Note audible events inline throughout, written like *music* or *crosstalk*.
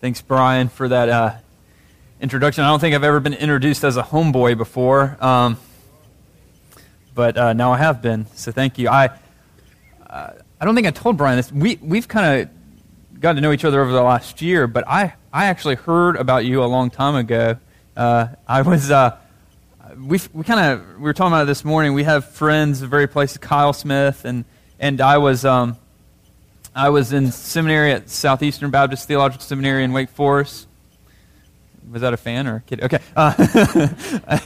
Thanks, Brian, for that uh, introduction. I don't think I've ever been introduced as a homeboy before, um, but uh, now I have been. So thank you. I uh, I don't think I told Brian this. We we've kind of gotten to know each other over the last year, but I I actually heard about you a long time ago. Uh, I was uh, we we kind of we were talking about it this morning. We have friends, the very places, Kyle Smith, and and I was. Um, I was in seminary at Southeastern Baptist Theological Seminary in Wake Forest. Was that a fan or a kid? Okay. Uh,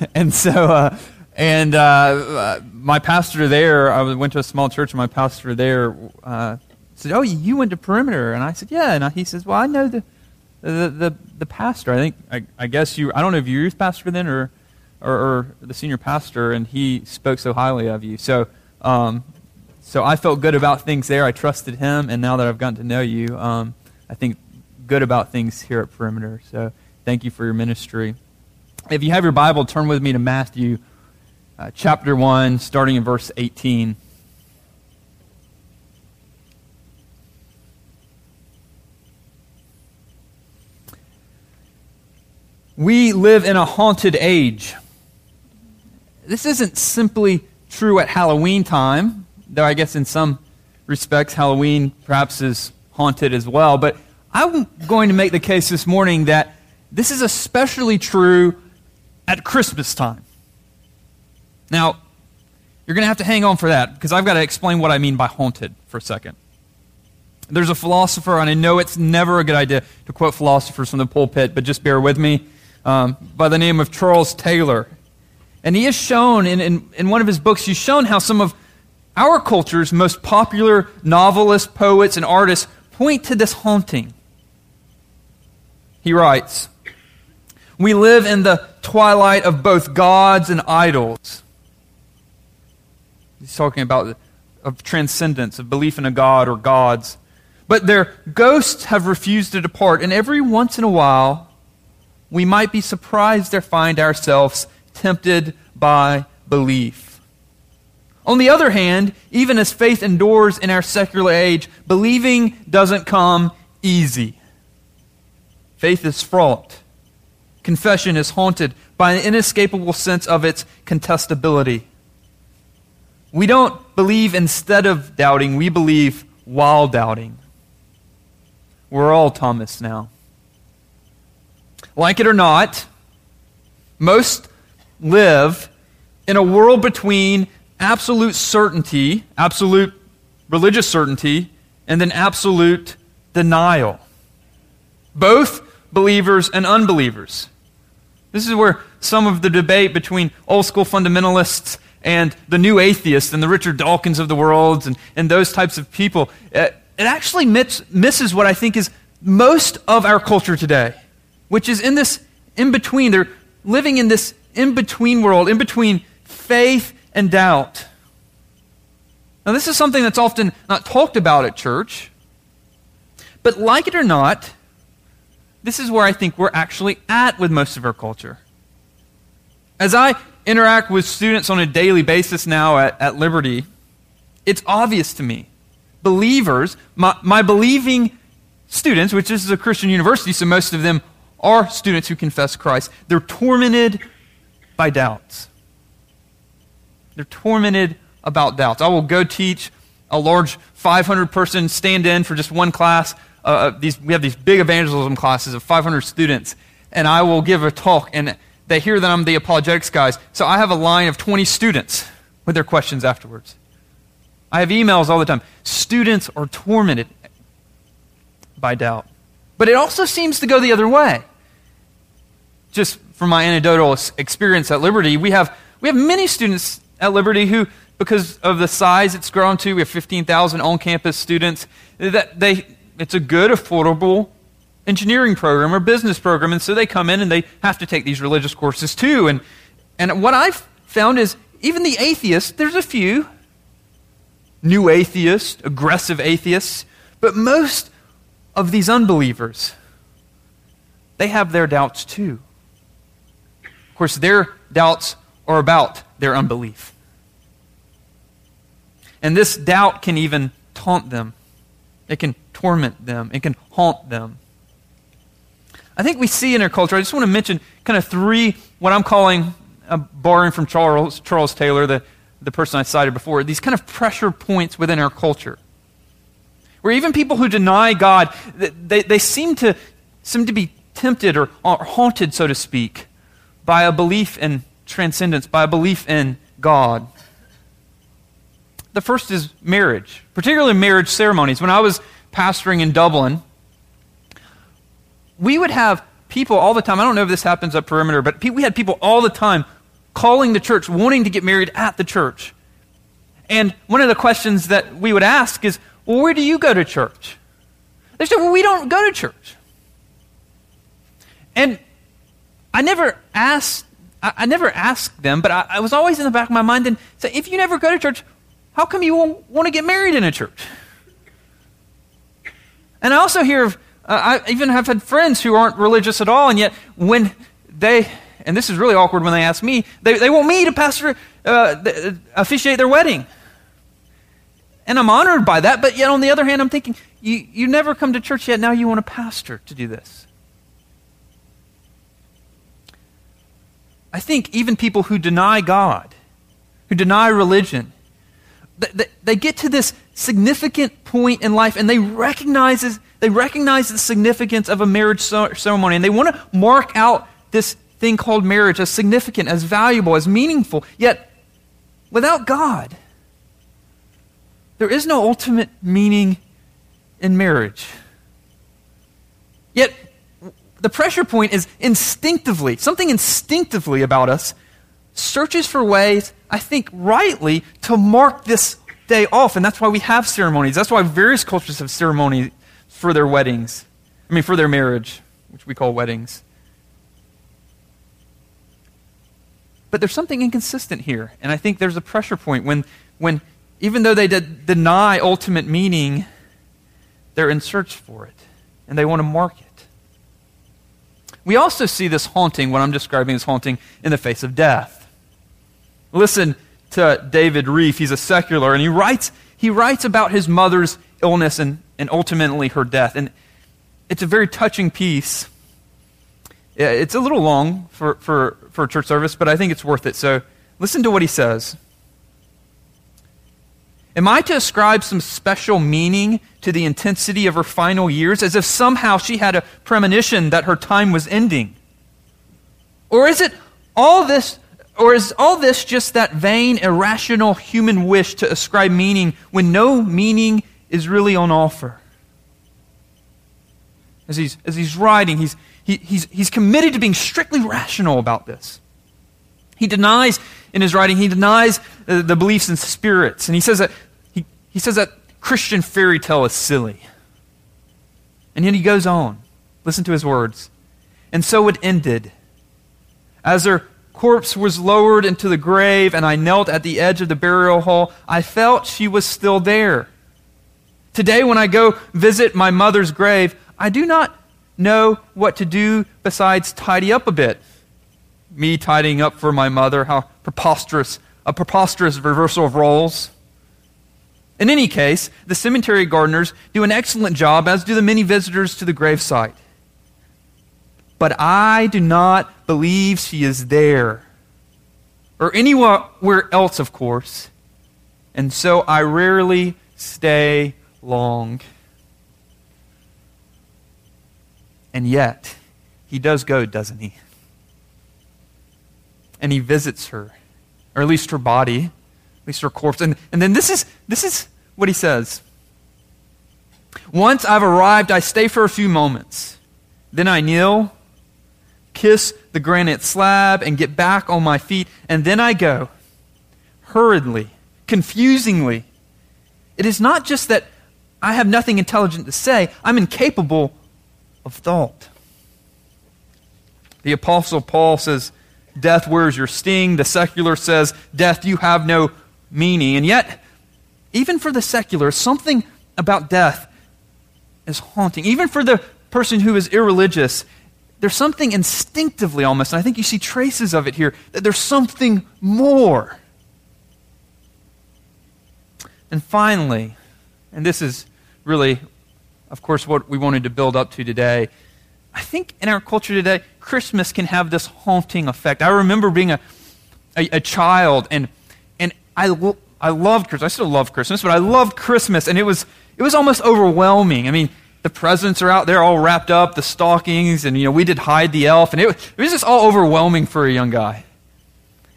*laughs* and so, uh, and uh, my pastor there, I went to a small church, and my pastor there uh, said, "Oh, you went to Perimeter?" And I said, "Yeah." And he says, "Well, I know the the the, the pastor. I think I, I, guess you. I don't know if you're youth pastor then or, or, or the senior pastor." And he spoke so highly of you. So um, so I felt good about things there. I trusted him, and now that I've gotten to know you, um, I think good about things here at Perimeter. So thank you for your ministry. If you have your Bible, turn with me to Matthew uh, chapter 1, starting in verse 18. We live in a haunted age. This isn't simply true at Halloween time though I guess in some respects Halloween perhaps is haunted as well. But I'm going to make the case this morning that this is especially true at Christmas time. Now, you're going to have to hang on for that because I've got to explain what I mean by haunted for a second. There's a philosopher, and I know it's never a good idea to quote philosophers from the pulpit, but just bear with me, um, by the name of Charles Taylor. And he has shown, in, in, in one of his books, he's shown how some of our culture's most popular novelists, poets, and artists point to this haunting. He writes, We live in the twilight of both gods and idols. He's talking about of transcendence, of belief in a god or gods. But their ghosts have refused to depart, and every once in a while, we might be surprised to find ourselves tempted by belief. On the other hand, even as faith endures in our secular age, believing doesn't come easy. Faith is fraught. Confession is haunted by an inescapable sense of its contestability. We don't believe instead of doubting, we believe while doubting. We're all Thomas now. Like it or not, most live in a world between absolute certainty, absolute religious certainty, and then absolute denial. Both believers and unbelievers. This is where some of the debate between old school fundamentalists and the new atheists and the Richard Dawkins of the world and, and those types of people, it, uh, it actually miss, misses what I think is most of our culture today, which is in this in between. They're living in this in between world, in between faith and doubt. Now, this is something that's often not talked about at church, but like it or not, this is where I think we're actually at with most of our culture. As I interact with students on a daily basis now at, at Liberty, it's obvious to me. Believers, my, my believing students, which this is a Christian university, so most of them are students who confess Christ, they're tormented by doubts. They're tormented about doubts. I will go teach a large 500 person stand in for just one class. Uh, uh, these, we have these big evangelism classes of 500 students, and I will give a talk, and they hear that I'm the apologetics guys. So I have a line of 20 students with their questions afterwards. I have emails all the time. Students are tormented by doubt. But it also seems to go the other way. Just from my anecdotal experience at Liberty, we have, we have many students at Liberty who, because of the size it's grown to, we have 15,000 on campus students, that they, it's a good, affordable engineering program or business program. And so they come in and they have to take these religious courses too. And, and what I've found is even the atheists, there's a few new atheists, aggressive atheists, but most of these unbelievers, they have their doubts too. Of course, their doubts are about their unbelief. And this doubt can even taunt them, it can torment them, it can haunt them. I think we see in our culture, I just want to mention kind of three, what I'm calling, uh, borrowing from Charles, Charles Taylor, the, the person I cited before, these kind of pressure points within our culture. Where even people who deny God, they, they seem, to, seem to be tempted or, or haunted, so to speak, by a belief in transcendence, by belief in God. The first is marriage, particularly marriage ceremonies. When I was pastoring in Dublin, we would have people all the time. I don't know if this happens at Perimeter, but we had people all the time calling the church, wanting to get married at the church. And one of the questions that we would ask is, well, where do you go to church? They said, well, we don't go to church. And I never asked, I, I never asked them, but I, I, was always in the back of my mind and say, if you never go to church, how come you won't want to get married in a church? And I also hear of, uh, I even have had friends who aren't religious at all, and yet when they, and this is really awkward when they ask me, they, they want me to pastor, uh, officiate their wedding. And I'm honored by that, but yet on the other hand, I'm thinking, you, you never come to church yet, now you want a pastor to do this. I think even people who deny God, who deny religion, they, get to this significant point in life and they recognize, they recognize the significance of a marriage ceremony and they want to mark out this thing called marriage as significant, as valuable, as meaningful. Yet, without God, there is no ultimate meaning in marriage. Yet, the pressure point is instinctively, something instinctively about us searches for ways, I think rightly, to mark this day off. And that's why we have ceremonies. That's why various cultures have ceremonies for their weddings. I mean, for their marriage, which we call weddings. But there's something inconsistent here. And I think there's a pressure point when, when even though they deny ultimate meaning, they're in search for it. And they want to mark it. We also see this haunting, what I'm describing as haunting, in the face of death. Listen to David Rieff. He's a secular, and he writes, he writes about his mother's illness and, and ultimately her death. And it's a very touching piece. It's a little long for, for, for church service, but I think it's worth it. So listen to what he says. Am I to ascribe some special meaning to the intensity of her final years, as if somehow she had a premonition that her time was ending? Or is it all this, or is all this just that vain, irrational human wish to ascribe meaning when no meaning is really on offer? As he's, as he's writing, he's, he, he's, he's committed to being strictly rational about this. He denies in his writing, he denies the, the beliefs in spirits. And he says that, he, he says that Christian fairy tale is silly. And yet he goes on. Listen to his words. And so it ended. As her corpse was lowered into the grave and I knelt at the edge of the burial hall, I felt she was still there. Today, when I go visit my mother's grave, I do not know what to do besides tidy up a bit me tidying up for my mother. How preposterous, a preposterous reversal of roles. In any case, the cemetery gardeners do an excellent job, as do the many visitors to the gravesite. But I do not believe she is there, or anywhere else, of course, and so I rarely stay long. And yet, he does go, doesn't he? And he visits her, or at least her body, at least her corpse. And, and then this is, this is what he says. Once I've arrived, I stay for a few moments. Then I kneel, kiss the granite slab, and get back on my feet, and then I go, hurriedly, confusingly. It is not just that I have nothing intelligent to say, I'm incapable of thought. The Apostle Paul says, Death, where's your sting? The secular says, Death, you have no meaning. And yet, even for the secular, something about death is haunting. Even for the person who is irreligious, there's something instinctively almost, and I think you see traces of it here, that there's something more. And finally, and this is really, of course, what we wanted to build up to today, I think in our culture today, Christmas can have this haunting effect. I remember being a, a, a child, and, and I, I loved Christmas. I still love Christmas, but I loved Christmas, and it was, it was almost overwhelming. I mean, the presents are out there all wrapped up, the stockings, and you know, we did hide the elf, and it, it was just all overwhelming for a young guy.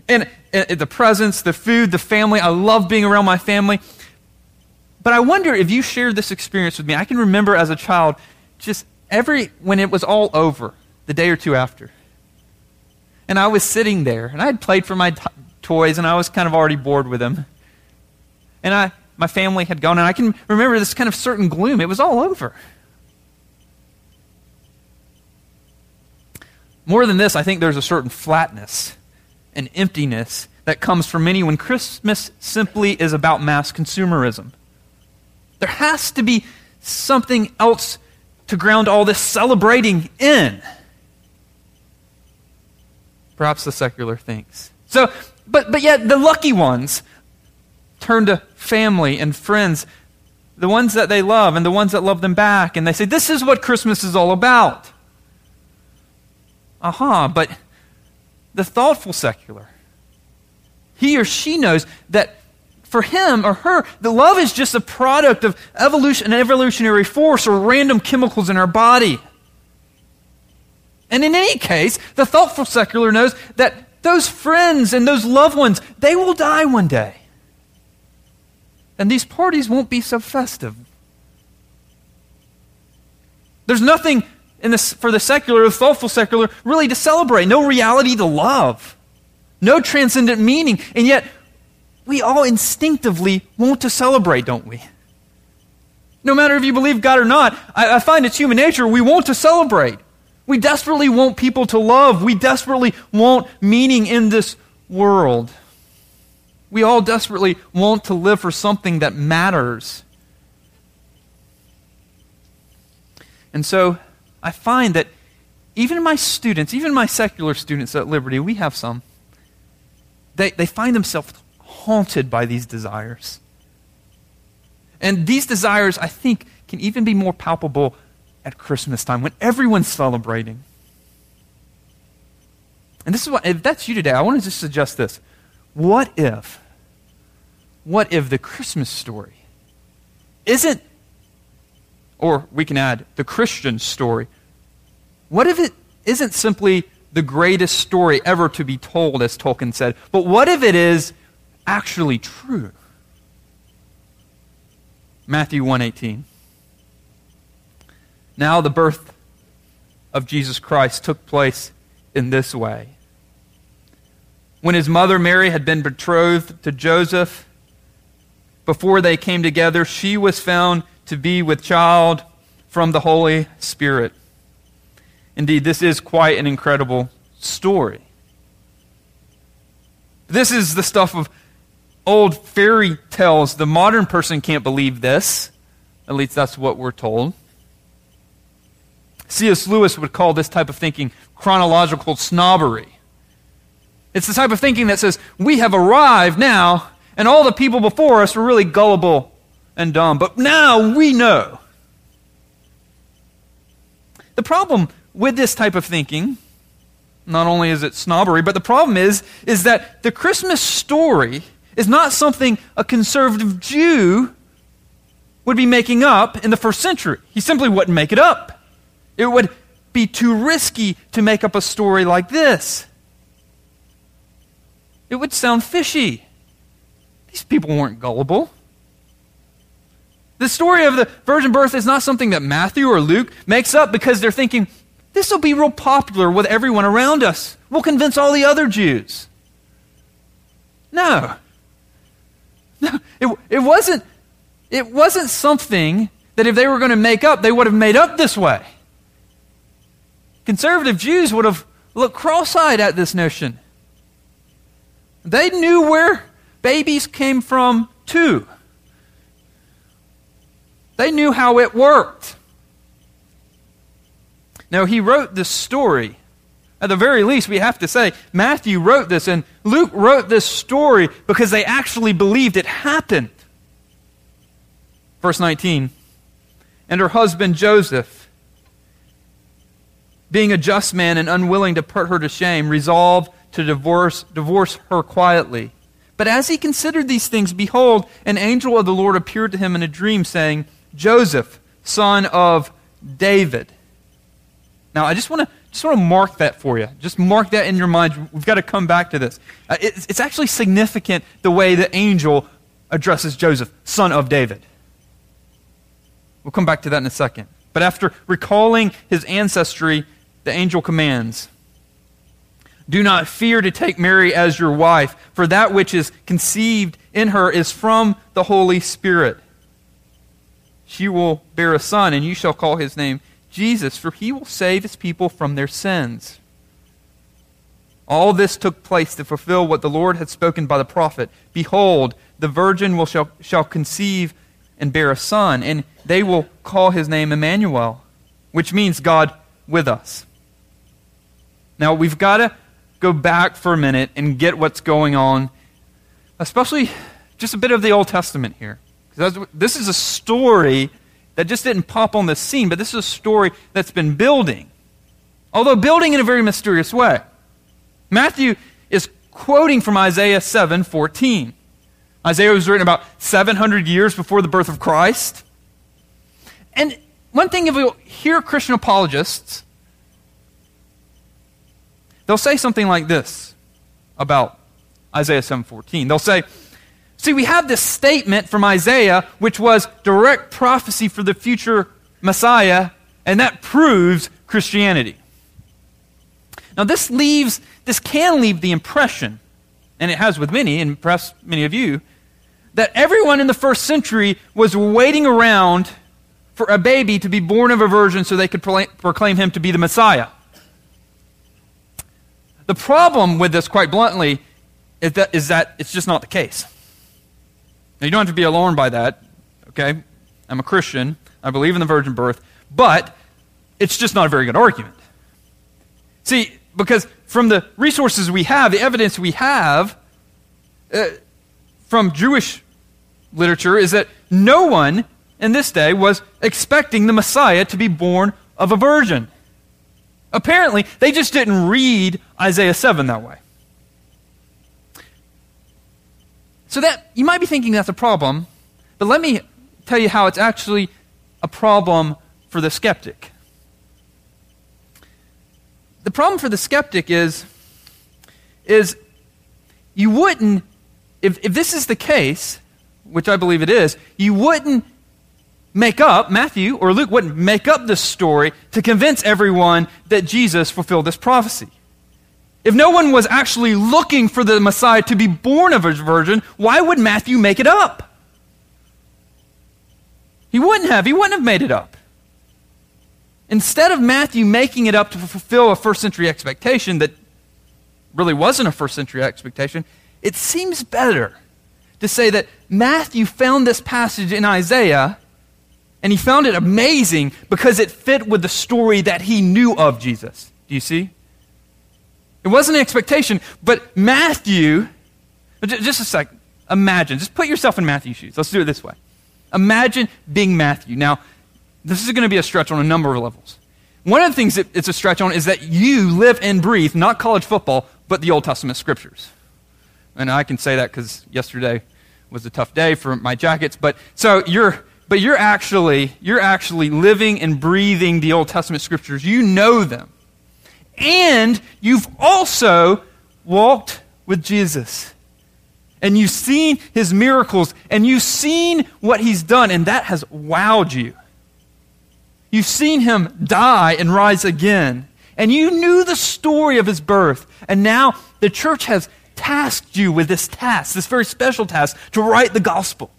And, and the presents, the food, the family, I love being around my family. But I wonder if you shared this experience with me. I can remember as a child just every when it was all over, the day or two after. And I was sitting there, and I had played for my t- toys, and I was kind of already bored with them. And I, my family had gone, and I can remember this kind of certain gloom. It was all over. More than this, I think there's a certain flatness and emptiness that comes from many when Christmas simply is about mass consumerism. There has to be something else to ground all this celebrating in. Perhaps the secular thinks. So, but, but yet the lucky ones turn to family and friends, the ones that they love and the ones that love them back, and they say, This is what Christmas is all about. Aha, uh-huh, but the thoughtful secular, he or she knows that for him or her, the love is just a product of evolution, an evolutionary force or random chemicals in our body. And in any case, the thoughtful secular knows that those friends and those loved ones, they will die one day. And these parties won't be so festive. There's nothing in this, for the secular, the thoughtful secular, really to celebrate. No reality to love. No transcendent meaning. And yet, we all instinctively want to celebrate, don't we? No matter if you believe God or not, I, I find it's human nature. We want to celebrate. We desperately want people to love. We desperately want meaning in this world. We all desperately want to live for something that matters. And so I find that even my students, even my secular students at Liberty, we have some, they, they find themselves haunted by these desires. And these desires, I think, can even be more palpable at Christmas time when everyone's celebrating. And this is what, if that's you today, I want to just suggest this. What if, what if the Christmas story isn't, or we can add the Christian story, what if it isn't simply the greatest story ever to be told, as Tolkien said, but what if it is actually true. Matthew 1:18. Now the birth of Jesus Christ took place in this way. When his mother Mary had been betrothed to Joseph, before they came together, she was found to be with child from the Holy Spirit. Indeed, this is quite an incredible story. This is the stuff of old fairy tales. The modern person can't believe this. At least that's what we're told. C.S. Lewis would call this type of thinking chronological snobbery. It's the type of thinking that says, we have arrived now, and all the people before us were really gullible and dumb, but now we know. The problem with this type of thinking, not only is it snobbery, but the problem is, is that the Christmas story is not something a conservative Jew would be making up in the first century. He simply wouldn't make it up. It would be too risky to make up a story like this. It would sound fishy. These people weren't gullible. The story of the virgin birth is not something that Matthew or Luke makes up because they're thinking, this will be real popular with everyone around us. We'll convince all the other Jews. No. No, it, it, wasn't, it wasn't something that if they were going to make up, they would have made up this way. Conservative Jews would have looked cross eyed at this notion. They knew where babies came from, too. They knew how it worked. Now, he wrote this story at the very least, we have to say Matthew wrote this and Luke wrote this story because they actually believed it happened. Verse 19 And her husband Joseph, being a just man and unwilling to put her to shame, resolved to divorce, divorce her quietly. But as he considered these things, behold, an angel of the Lord appeared to him in a dream, saying, Joseph, son of David. Now, I just want to just want to mark that for you. Just mark that in your mind. We've got to come back to this. Uh, it's, it's actually significant the way the angel addresses Joseph, son of David. We'll come back to that in a second. But after recalling his ancestry, the angel commands Do not fear to take Mary as your wife, for that which is conceived in her is from the Holy Spirit. She will bear a son, and you shall call his name Jesus, for he will save his people from their sins. All this took place to fulfill what the Lord had spoken by the prophet. Behold, the virgin will shall, shall conceive and bear a son, and they will call his name Emmanuel, which means God with us. Now, we've got to go back for a minute and get what's going on, especially just a bit of the Old Testament here. Because this is a story that just didn't pop on the scene, but this is a story that's been building. Although building in a very mysterious way. Matthew is quoting from Isaiah 7 14. Isaiah was written about 700 years before the birth of Christ. And one thing, if you hear Christian apologists, they'll say something like this about Isaiah 7:14. They'll say, See, we have this statement from Isaiah, which was direct prophecy for the future Messiah, and that proves Christianity. Now, this leaves, this can leave the impression, and it has with many, and perhaps many of you, that everyone in the first century was waiting around for a baby to be born of a virgin so they could proclaim him to be the Messiah. The problem with this, quite bluntly, is that, is that it's just not the case. Now, you don't have to be alarmed by that, okay? I'm a Christian. I believe in the virgin birth. But it's just not a very good argument. See, because from the resources we have, the evidence we have uh, from Jewish literature is that no one in this day was expecting the Messiah to be born of a virgin. Apparently, they just didn't read Isaiah 7 that way. So that you might be thinking that's a problem, but let me tell you how it's actually a problem for the skeptic. The problem for the skeptic is is you wouldn't if, if this is the case, which I believe it is, you wouldn't make up, Matthew or Luke wouldn't make up this story to convince everyone that Jesus fulfilled this prophecy. If no one was actually looking for the Messiah to be born of a virgin, why would Matthew make it up? He wouldn't have. He wouldn't have made it up. Instead of Matthew making it up to fulfill a first century expectation that really wasn't a first century expectation, it seems better to say that Matthew found this passage in Isaiah and he found it amazing because it fit with the story that he knew of Jesus. Do you see? It wasn't an expectation, but Matthew, just a sec, imagine, just put yourself in Matthew's shoes. Let's do it this way. Imagine being Matthew. Now, this is going to be a stretch on a number of levels. One of the things that it's a stretch on is that you live and breathe not college football, but the Old Testament scriptures. And I can say that because yesterday was a tough day for my jackets. But so you're, but you're actually, you're actually living and breathing the Old Testament scriptures. You know them and you've also walked with Jesus. And you've seen his miracles, and you've seen what he's done, and that has wowed you. You've seen him die and rise again. And you knew the story of his birth. And now the church has tasked you with this task, this very special task, to write the gospel.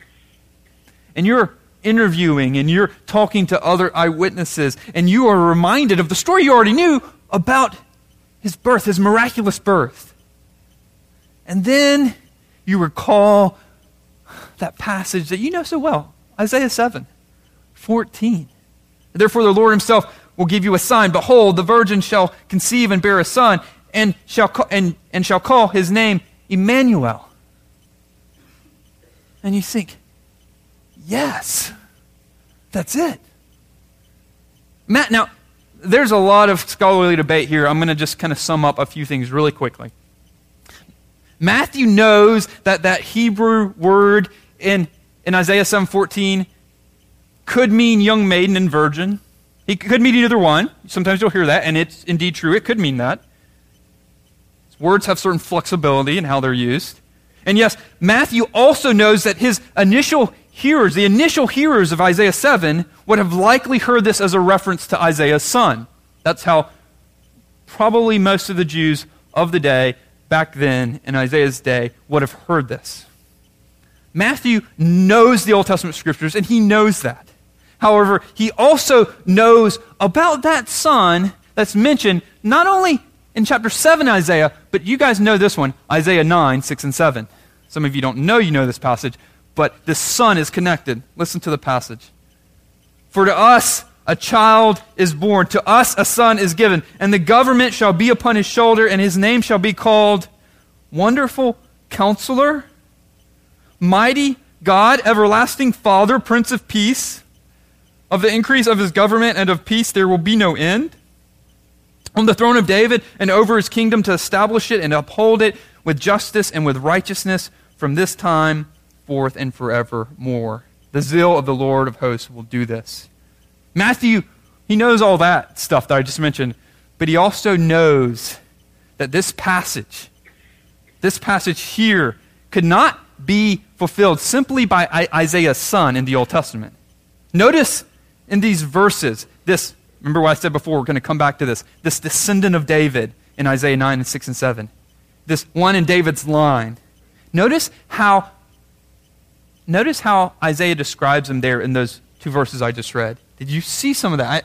And you're interviewing and you're talking to other eyewitnesses, and you are reminded of the story you already knew, about his birth, his miraculous birth. And then you recall that passage that you know so well Isaiah 7 14. Therefore, the Lord himself will give you a sign. Behold, the virgin shall conceive and bear a son, and shall, call, and, and shall call his name Emmanuel. And you think, yes, that's it. Matt, now, there's a lot of scholarly debate here. I'm going to just kind of sum up a few things really quickly. Matthew knows that that Hebrew word in, in Isaiah 7:14 could mean young maiden and virgin. It could mean either one. Sometimes you'll hear that, and it's indeed true. It could mean that. Words have certain flexibility in how they're used. And yes, Matthew also knows that his initial hearers, the initial hearers of Isaiah 7, would have likely heard this as a reference to Isaiah's son. That's how probably most of the Jews of the day, back then in Isaiah's day, would have heard this. Matthew knows the Old Testament scriptures, and he knows that. However, he also knows about that son that's mentioned not only in chapter 7 Isaiah, but you guys know this one, Isaiah 9, 6, and 7. Some of you don't know you know this passage, but the son is connected. Listen to the passage. For to us a child is born, to us a son is given, and the government shall be upon his shoulder, and his name shall be called Wonderful Counselor, Mighty God, Everlasting Father, Prince of Peace. Of the increase of his government and of peace there will be no end. On the throne of David and over his kingdom to establish it and uphold it with justice and with righteousness from this time forth and forevermore. The zeal of the Lord of hosts will do this. Matthew, he knows all that stuff that I just mentioned, but he also knows that this passage, this passage here, could not be fulfilled simply by Isaiah's son in the Old Testament. Notice in these verses, this, remember what I said before, we're going to come back to this, this descendant of David in Isaiah 9 and 6 and 7, this one in David's line. Notice how, notice how Isaiah describes him there in those two verses I just read. Did you see some of that? I,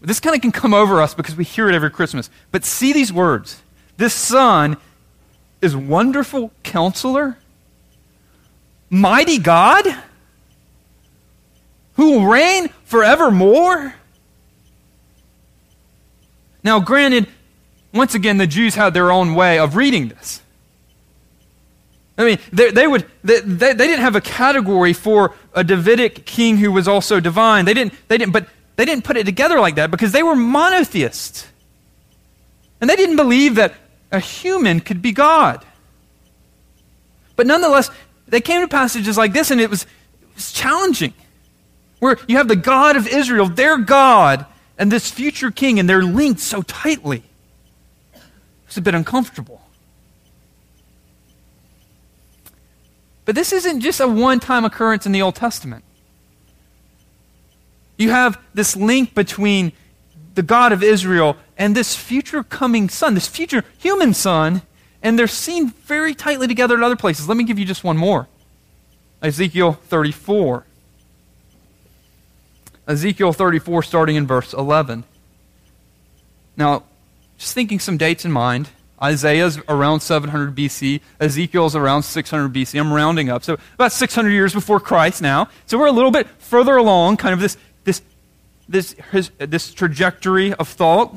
this kind of can come over us because we hear it every Christmas. But see these words. This son is wonderful counselor, mighty God who will reign forevermore? Now, granted, once again, the Jews had their own way of reading this. I mean, they, they would, they, they, they, didn't have a category for a Davidic king who was also divine. They didn't, they didn't, but they didn't put it together like that because they were monotheists. And they didn't believe that a human could be God. But nonetheless, they came to passages like this and it was, it was challenging where you have the God of Israel, their God, and this future king, and they're linked so tightly. It's a bit uncomfortable. But this isn't just a one time occurrence in the Old Testament. You have this link between the God of Israel and this future coming son, this future human son, and they're seen very tightly together in other places. Let me give you just one more Ezekiel 34. Ezekiel 34, starting in verse 11. Now, just thinking some dates in mind. Isaiah's around 700 BC. Ezekiel's around 600 BC. I'm rounding up. So about 600 years before Christ now. So we're a little bit further along, kind of this, this, this, his, this trajectory of thought.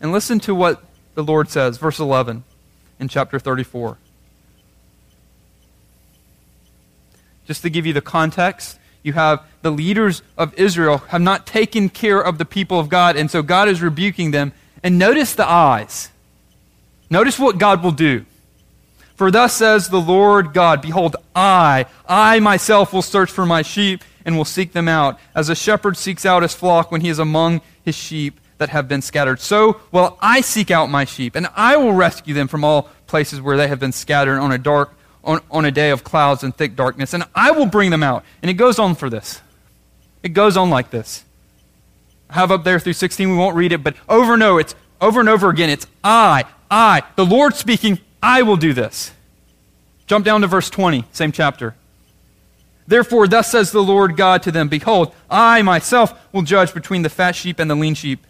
And listen to what the Lord says, verse 11 in chapter 34. Just to give you the context, you have the leaders of Israel have not taken care of the people of God, and so God is rebuking them. And notice the eyes. Notice what God will do. For thus says the Lord God Behold, I, I myself will search for my sheep and will seek them out, as a shepherd seeks out his flock when he is among his sheep that have been scattered. So will I seek out my sheep, and I will rescue them from all places where they have been scattered on a dark on, on a day of clouds and thick darkness, and I will bring them out. And it goes on for this. It goes on like this. Have up there through 16, we won't read it, but over and over, it's over and over again, it's I, I, the Lord speaking, I will do this. Jump down to verse 20, same chapter. Therefore, thus says the Lord God to them Behold, I myself will judge between the fat sheep and the lean sheep,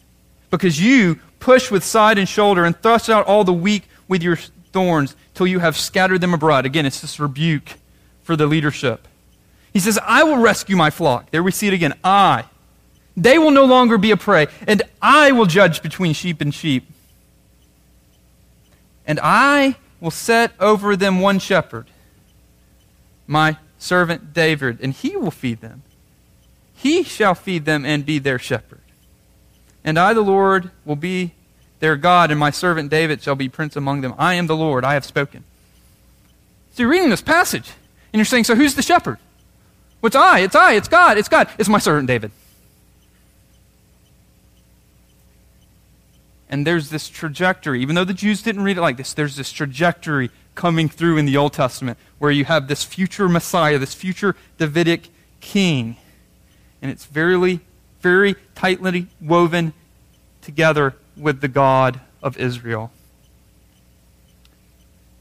because you push with side and shoulder and thrust out all the weak with your thorns till you have scattered them abroad. Again, it's this rebuke for the leadership. He says, I will rescue my flock. There we see it again. I. They will no longer be a prey, and I will judge between sheep and sheep. And I will set over them one shepherd, my servant David, and he will feed them. He shall feed them and be their shepherd. And I, the Lord, will be their God, and my servant David shall be prince among them. I am the Lord, I have spoken. So you're reading this passage, and you're saying, So who's the shepherd? Well, it's I, it's I, it's God, it's God. It's my servant David. And there's this trajectory, even though the Jews didn't read it like this, there's this trajectory coming through in the Old Testament where you have this future Messiah, this future Davidic king. And it's very, very tightly woven together with the God of Israel.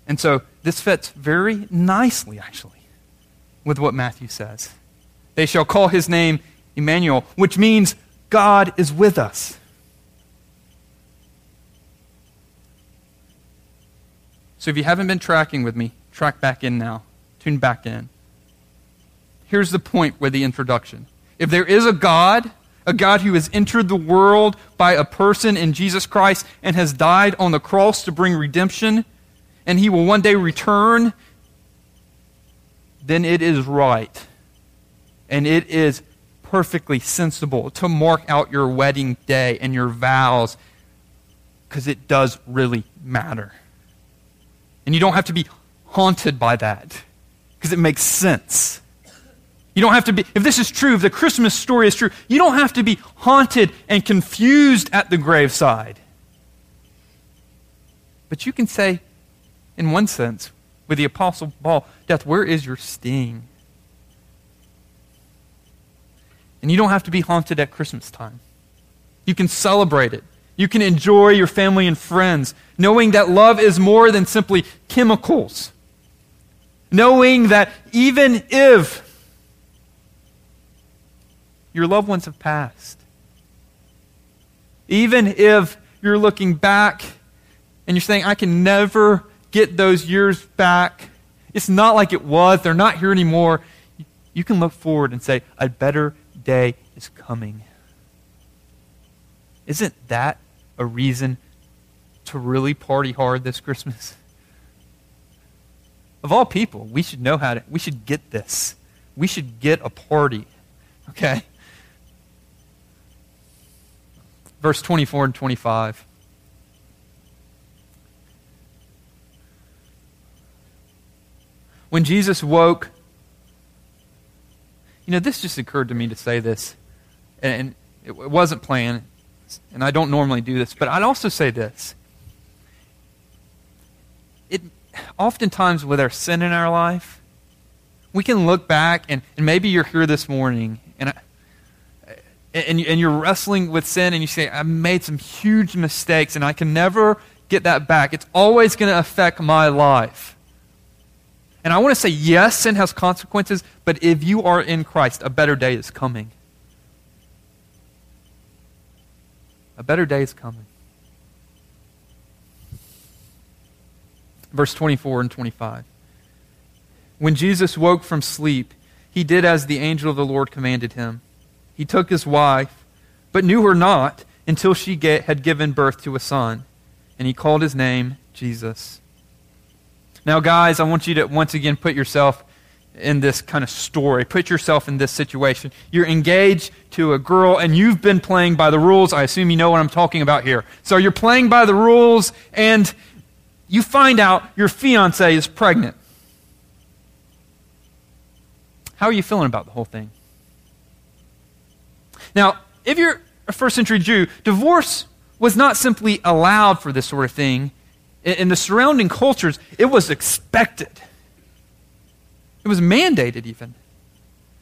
And so this fits very nicely, actually, with what Matthew says. They shall call his name Emmanuel, which means God is with us. So if you haven't been tracking with me, track back in now. Tune back in. Here's the point with the introduction. If there is a God, a God who has entered the world by a person in Jesus Christ and has died on the cross to bring redemption, and he will one day return, then it is right. And it is perfectly sensible to mark out your wedding day and your vows because it does really matter. And you don't have to be haunted by that because it makes sense. You don't have to be, if this is true, if the Christmas story is true, you don't have to be haunted and confused at the graveside. But you can say, in one sense, with the Apostle Paul, Death, where is your sting? And you don't have to be haunted at Christmas time. You can celebrate it. You can enjoy your family and friends, knowing that love is more than simply chemicals. Knowing that even if your loved ones have passed, even if you're looking back and you're saying, I can never get those years back, it's not like it was, they're not here anymore. You can look forward and say, A better day is coming. Isn't that a reason to really party hard this Christmas? *laughs* Of all people, we should know how to, we should get this. We should get a party. Okay? Verse 24 and 25. When Jesus woke, you know, this just occurred to me to say this, and it wasn't planned and I don't normally do this, but I'd also say this. It, oftentimes, with our sin in our life, we can look back, and, and maybe you're here this morning, and, I, and, and you're wrestling with sin, and you say, I made some huge mistakes, and I can never get that back. It's always going to affect my life. And I want to say, yes, sin has consequences, but if you are in Christ, a better day is coming. A better day is coming. Verse 24 and 25. When Jesus woke from sleep, he did as the angel of the Lord commanded him. He took his wife, but knew her not until she get, had given birth to a son, and he called his name Jesus. Now, guys, I want you to once again put yourself in this kind of story. Put yourself in this situation. You're engaged to a girl and you've been playing by the rules. I assume you know what I'm talking about here. So you're playing by the rules and you find out your fiance is pregnant. How are you feeling about the whole thing? Now, if you're a first century Jew, divorce was not simply allowed for this sort of thing. In the surrounding cultures, it was expected. It was mandated, even.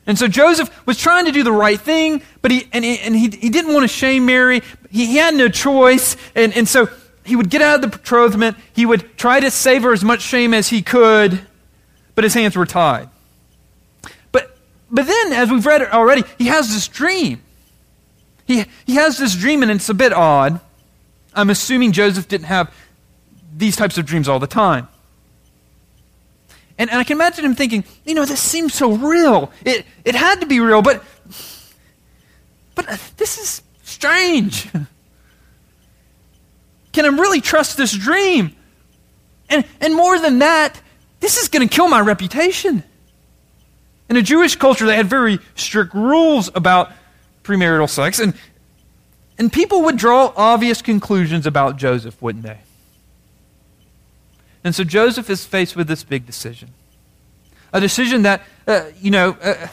And so Joseph was trying to do the right thing, but he, and, he, and he, he didn't want to shame Mary. He, he had no choice. And, and so he would get out of the betrothment. He would try to save her as much shame as he could, but his hands were tied. But, but then, as we've read already, he has this dream. He, he has this dream, and it's a bit odd. I'm assuming Joseph didn't have these types of dreams all the time. And, and I can imagine him thinking, you know, this seems so real. It, it had to be real, but, but this is strange. *laughs* Can I really trust this dream? And, and more than that, this is going to kill my reputation. In a Jewish culture, they had very strict rules about premarital sex. And, And people would draw obvious conclusions about Joseph, wouldn't they? And so Joseph is faced with this big decision. A decision that, uh, you know, uh,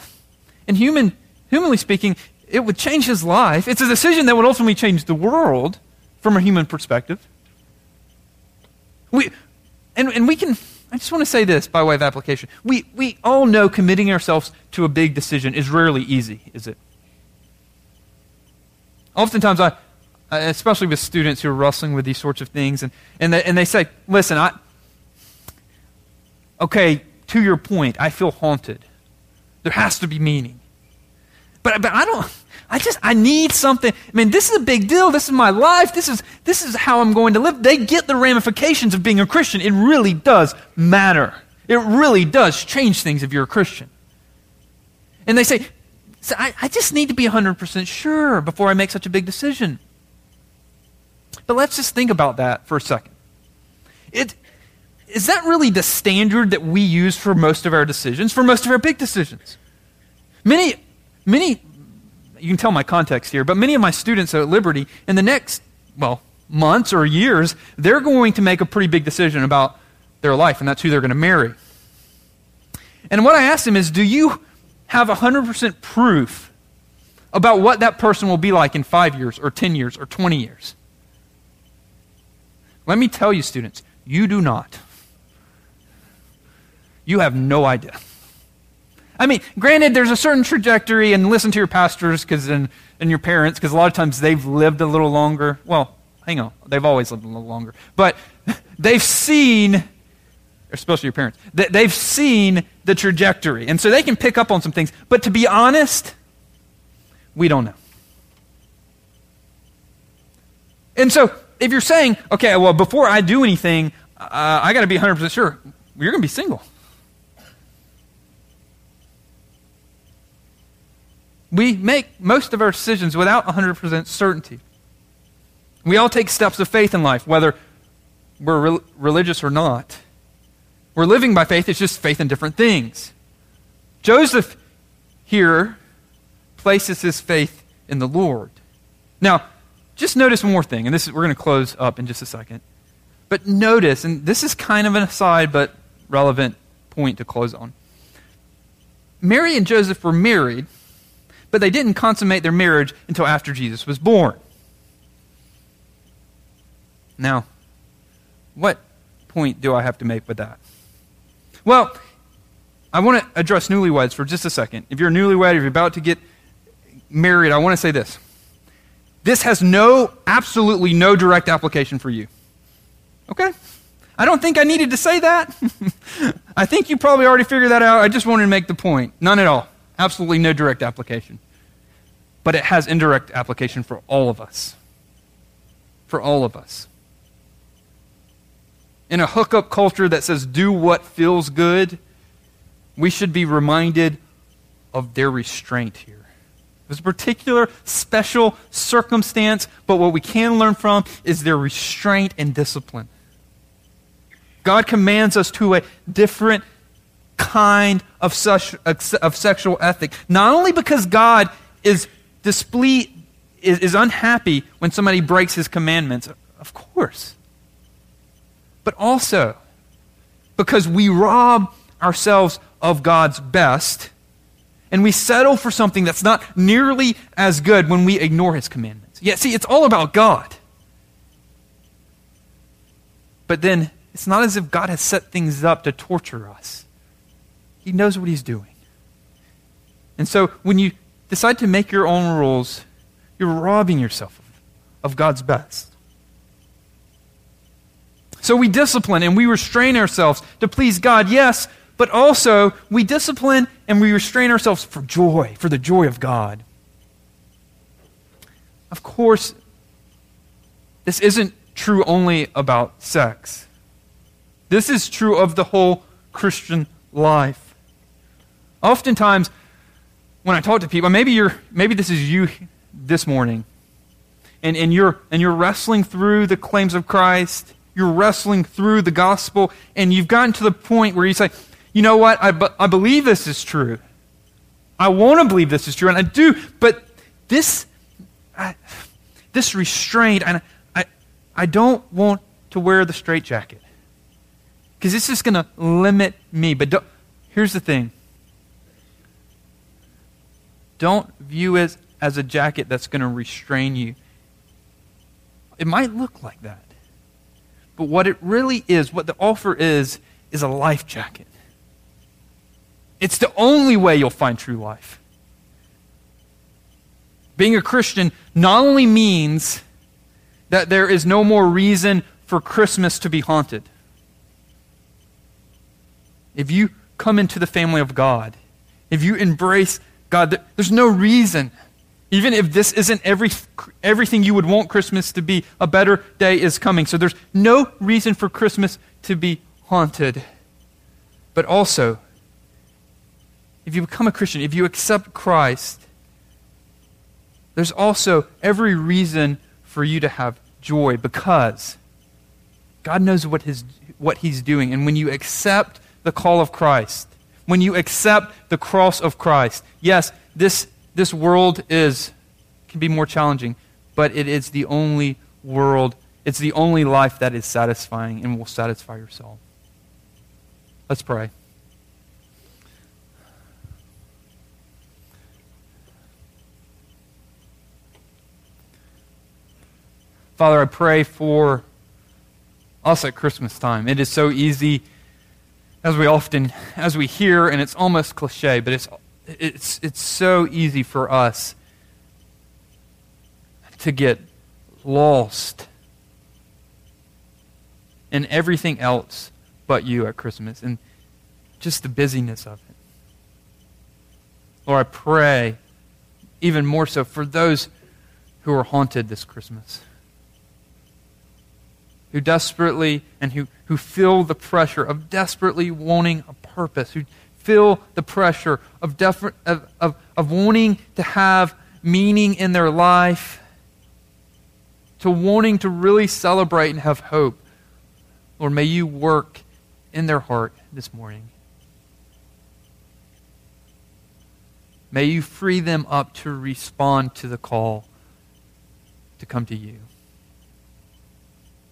in human, humanly speaking, it would change his life. It's a decision that would ultimately change the world from a human perspective. We, and, and we can, I just want to say this by way of application. We, we all know committing ourselves to a big decision is rarely easy, is it? Oftentimes, I, especially with students who are wrestling with these sorts of things, and, and, they, and they say, listen, I, okay, to your point, I feel haunted. There has to be meaning. But, but I don't, I just, I need something. I mean, this is a big deal. This is my life. This is, this is how I'm going to live. They get the ramifications of being a Christian. It really does matter. It really does change things if you're a Christian. And they say, so I, I just need to be 100% sure before I make such a big decision. But let's just think about that for a second. It, is that really the standard that we use for most of our decisions, for most of our big decisions? Many, many, you can tell my context here, but many of my students at Liberty, in the next, well, months or years, they're going to make a pretty big decision about their life, and that's who they're going to marry. And what I asked them is, do you have 100% proof about what that person will be like in five years, or 10 years, or 20 years? Let me tell you, students, you do not. You have no idea. I mean, granted, there's a certain trajectory, and listen to your pastors because and, and your parents, because a lot of times they've lived a little longer. Well, hang on, they've always lived a little longer. But *laughs* they've seen, especially your parents, that they've seen the trajectory. And so they can pick up on some things. But to be honest, we don't know. And so if you're saying, okay, well, before I do anything, uh, I got to be 100% sure, you're going to be single. We make most of our decisions without 100% certainty. We all take steps of faith in life, whether we're re- religious or not. We're living by faith, it's just faith in different things. Joseph here places his faith in the Lord. Now, just notice one more thing, and this is, we're going to close up in just a second. But notice, and this is kind of an aside but relevant point to close on. Mary and Joseph were married but they didn't consummate their marriage until after Jesus was born. Now, what point do I have to make with that? Well, I want to address newlyweds for just a second. If you're a newlywed, if you're about to get married, I want to say this. This has no, absolutely no direct application for you. Okay? I don't think I needed to say that. *laughs* I think you probably already figured that out. I just wanted to make the point. None at all. Absolutely no direct application. But it has indirect application for all of us. For all of us. In a hookup culture that says do what feels good, we should be reminded of their restraint here. There's a particular special circumstance, but what we can learn from is their restraint and discipline. God commands us to a different kind of, such, of sexual ethic. Not only because God is, disple- is, is unhappy when somebody breaks his commandments, of course, but also because we rob ourselves of God's best and we settle for something that's not nearly as good when we ignore his commandments. Yeah, see, it's all about God. But then it's not as if God has set things up to torture us. He knows what he's doing. And so when you decide to make your own rules, you're robbing yourself of, God's best. So we discipline and we restrain ourselves to please God, yes, but also we discipline and we restrain ourselves for joy, for the joy of God. Of course, this isn't true only about sex. This is true of the whole Christian life. Oftentimes, when I talk to people, maybe you're maybe this is you this morning, and, and you're and you're wrestling through the claims of Christ, you're wrestling through the gospel, and you've gotten to the point where you say, you know what, I, I believe this is true. I want to believe this is true, and I do, but this, I, this restraint, and I, I don't want to wear the straitjacket because it's just going to limit me. But here's the thing don't view it as a jacket that's going to restrain you. It might look like that. But what it really is, what the offer is, is a life jacket. It's the only way you'll find true life. Being a Christian not only means that there is no more reason for Christmas to be haunted. If you come into the family of God, if you embrace God, there's no reason. Even if this isn't every, everything you would want Christmas to be, a better day is coming. So there's no reason for Christmas to be haunted. But also, if you become a Christian, if you accept Christ, there's also every reason for you to have joy because God knows what, his, what He's doing. And when you accept the call of Christ, when you accept the cross of Christ. Yes, this, this world is, can be more challenging, but it is the only world, it's the only life that is satisfying and will satisfy your soul. Let's pray. Father, I pray for us at Christmas time. It is so easy as we often as we hear and it's almost cliche but it's it's it's so easy for us to get lost in everything else but you at Christmas and just the busyness of it. Lord, I pray even more so for those who are haunted this Christmas who desperately and who, who feel the pressure of desperately wanting a purpose, who feel the pressure of, def- of, of, of wanting to have meaning in their life, to wanting to really celebrate and have hope. Lord, may you work in their heart this morning. May you free them up to respond to the call to come to you.